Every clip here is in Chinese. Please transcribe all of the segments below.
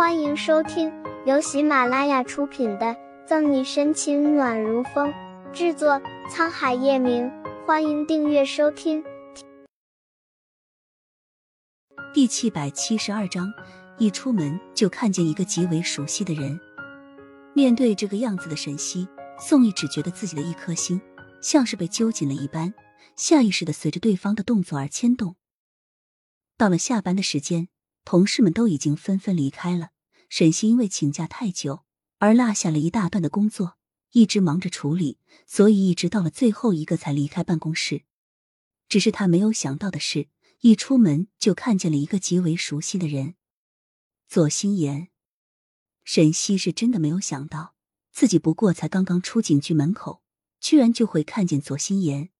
欢迎收听由喜马拉雅出品的《赠你深情暖如风》，制作沧海夜明。欢迎订阅收听。第七百七十二章，一出门就看见一个极为熟悉的人。面对这个样子的沈西，宋毅只觉得自己的一颗心像是被揪紧了一般，下意识的随着对方的动作而牵动。到了下班的时间。同事们都已经纷纷离开了，沈西因为请假太久而落下了一大段的工作，一直忙着处理，所以一直到了最后一个才离开办公室。只是他没有想到的是，一出门就看见了一个极为熟悉的人——左心言。沈西是真的没有想到，自己不过才刚刚出警局门口，居然就会看见左心言。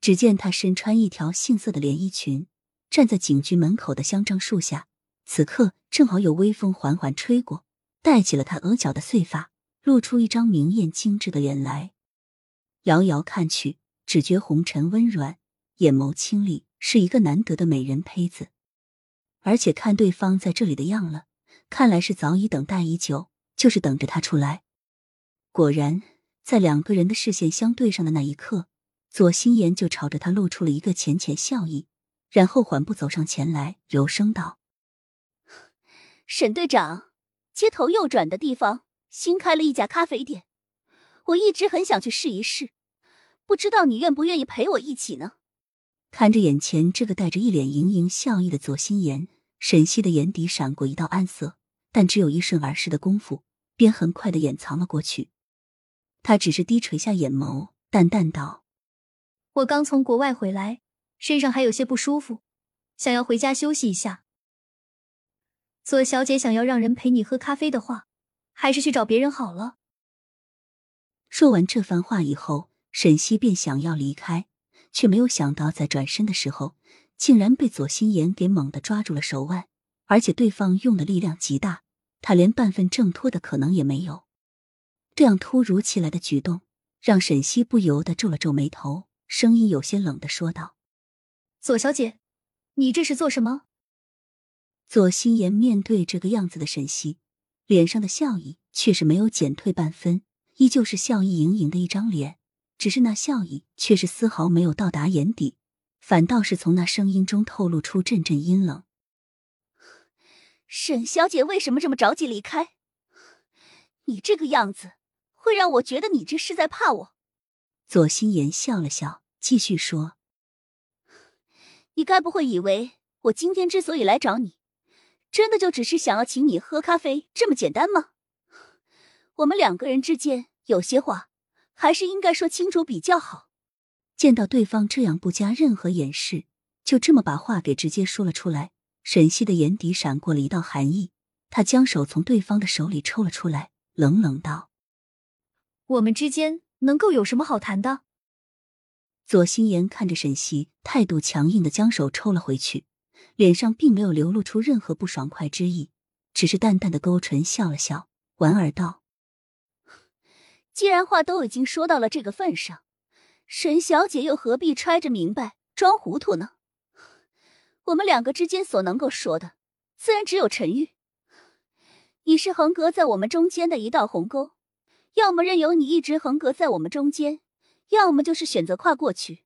只见他身穿一条杏色的连衣裙。站在警局门口的香樟树下，此刻正好有微风缓缓吹过，带起了他额角的碎发，露出一张明艳精致的脸来。遥遥看去，只觉红尘温软，眼眸清丽，是一个难得的美人胚子。而且看对方在这里的样了，看来是早已等待已久，就是等着他出来。果然，在两个人的视线相对上的那一刻，左心言就朝着他露出了一个浅浅笑意。然后缓步走上前来，柔声道：“沈队长，街头右转的地方新开了一家咖啡店，我一直很想去试一试，不知道你愿不愿意陪我一起呢？”看着眼前这个带着一脸盈盈笑意的左心言，沈西的眼底闪过一道暗色，但只有一瞬而逝的功夫，便很快的掩藏了过去。他只是低垂下眼眸，淡淡道：“我刚从国外回来。”身上还有些不舒服，想要回家休息一下。左小姐想要让人陪你喝咖啡的话，还是去找别人好了。说完这番话以后，沈西便想要离开，却没有想到在转身的时候，竟然被左心言给猛地抓住了手腕，而且对方用的力量极大，他连半分挣脱的可能也没有。这样突如其来的举动，让沈西不由得皱了皱眉头，声音有些冷的说道。左小姐，你这是做什么？左心言面对这个样子的沈西，脸上的笑意却是没有减退半分，依旧是笑意盈盈的一张脸，只是那笑意却是丝毫没有到达眼底，反倒是从那声音中透露出阵阵阴冷。沈小姐为什么这么着急离开？你这个样子会让我觉得你这是在怕我。左心言笑了笑，继续说。你该不会以为我今天之所以来找你，真的就只是想要请你喝咖啡这么简单吗？我们两个人之间有些话，还是应该说清楚比较好。见到对方这样不加任何掩饰，就这么把话给直接说了出来，沈西的眼底闪过了一道寒意，他将手从对方的手里抽了出来，冷冷道：“我们之间能够有什么好谈的？”左心言看着沈西，态度强硬的将手抽了回去，脸上并没有流露出任何不爽快之意，只是淡淡的勾唇笑了笑，莞尔道：“既然话都已经说到了这个份上，沈小姐又何必揣着明白装糊涂呢？我们两个之间所能够说的，自然只有陈玉。你是横隔在我们中间的一道鸿沟，要么任由你一直横隔在我们中间。”要么就是选择跨过去。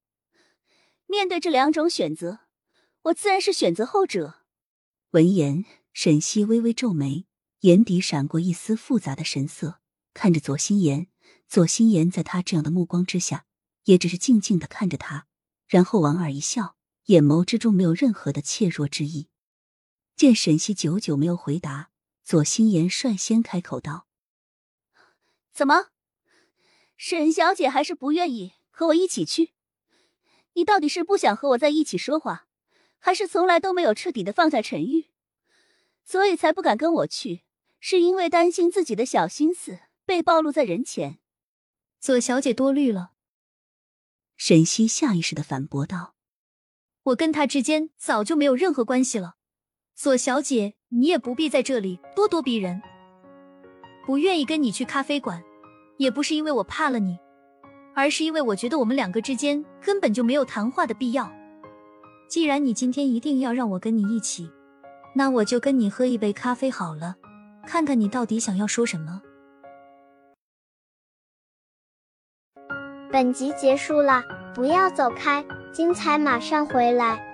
面对这两种选择，我自然是选择后者。闻言，沈西微微皱眉，眼底闪过一丝复杂的神色，看着左心言。左心言在他这样的目光之下，也只是静静的看着他，然后莞尔一笑，眼眸之中没有任何的怯弱之意。见沈西久久没有回答，左心言率先开口道：“怎么？”沈小姐还是不愿意和我一起去？你到底是不想和我在一起说话，还是从来都没有彻底的放下陈玉，所以才不敢跟我去？是因为担心自己的小心思被暴露在人前？左小姐多虑了。沈西下意识的反驳道：“我跟他之间早就没有任何关系了。左小姐，你也不必在这里咄咄逼人。不愿意跟你去咖啡馆。”也不是因为我怕了你，而是因为我觉得我们两个之间根本就没有谈话的必要。既然你今天一定要让我跟你一起，那我就跟你喝一杯咖啡好了。看看你到底想要说什么。本集结束了，不要走开，精彩马上回来。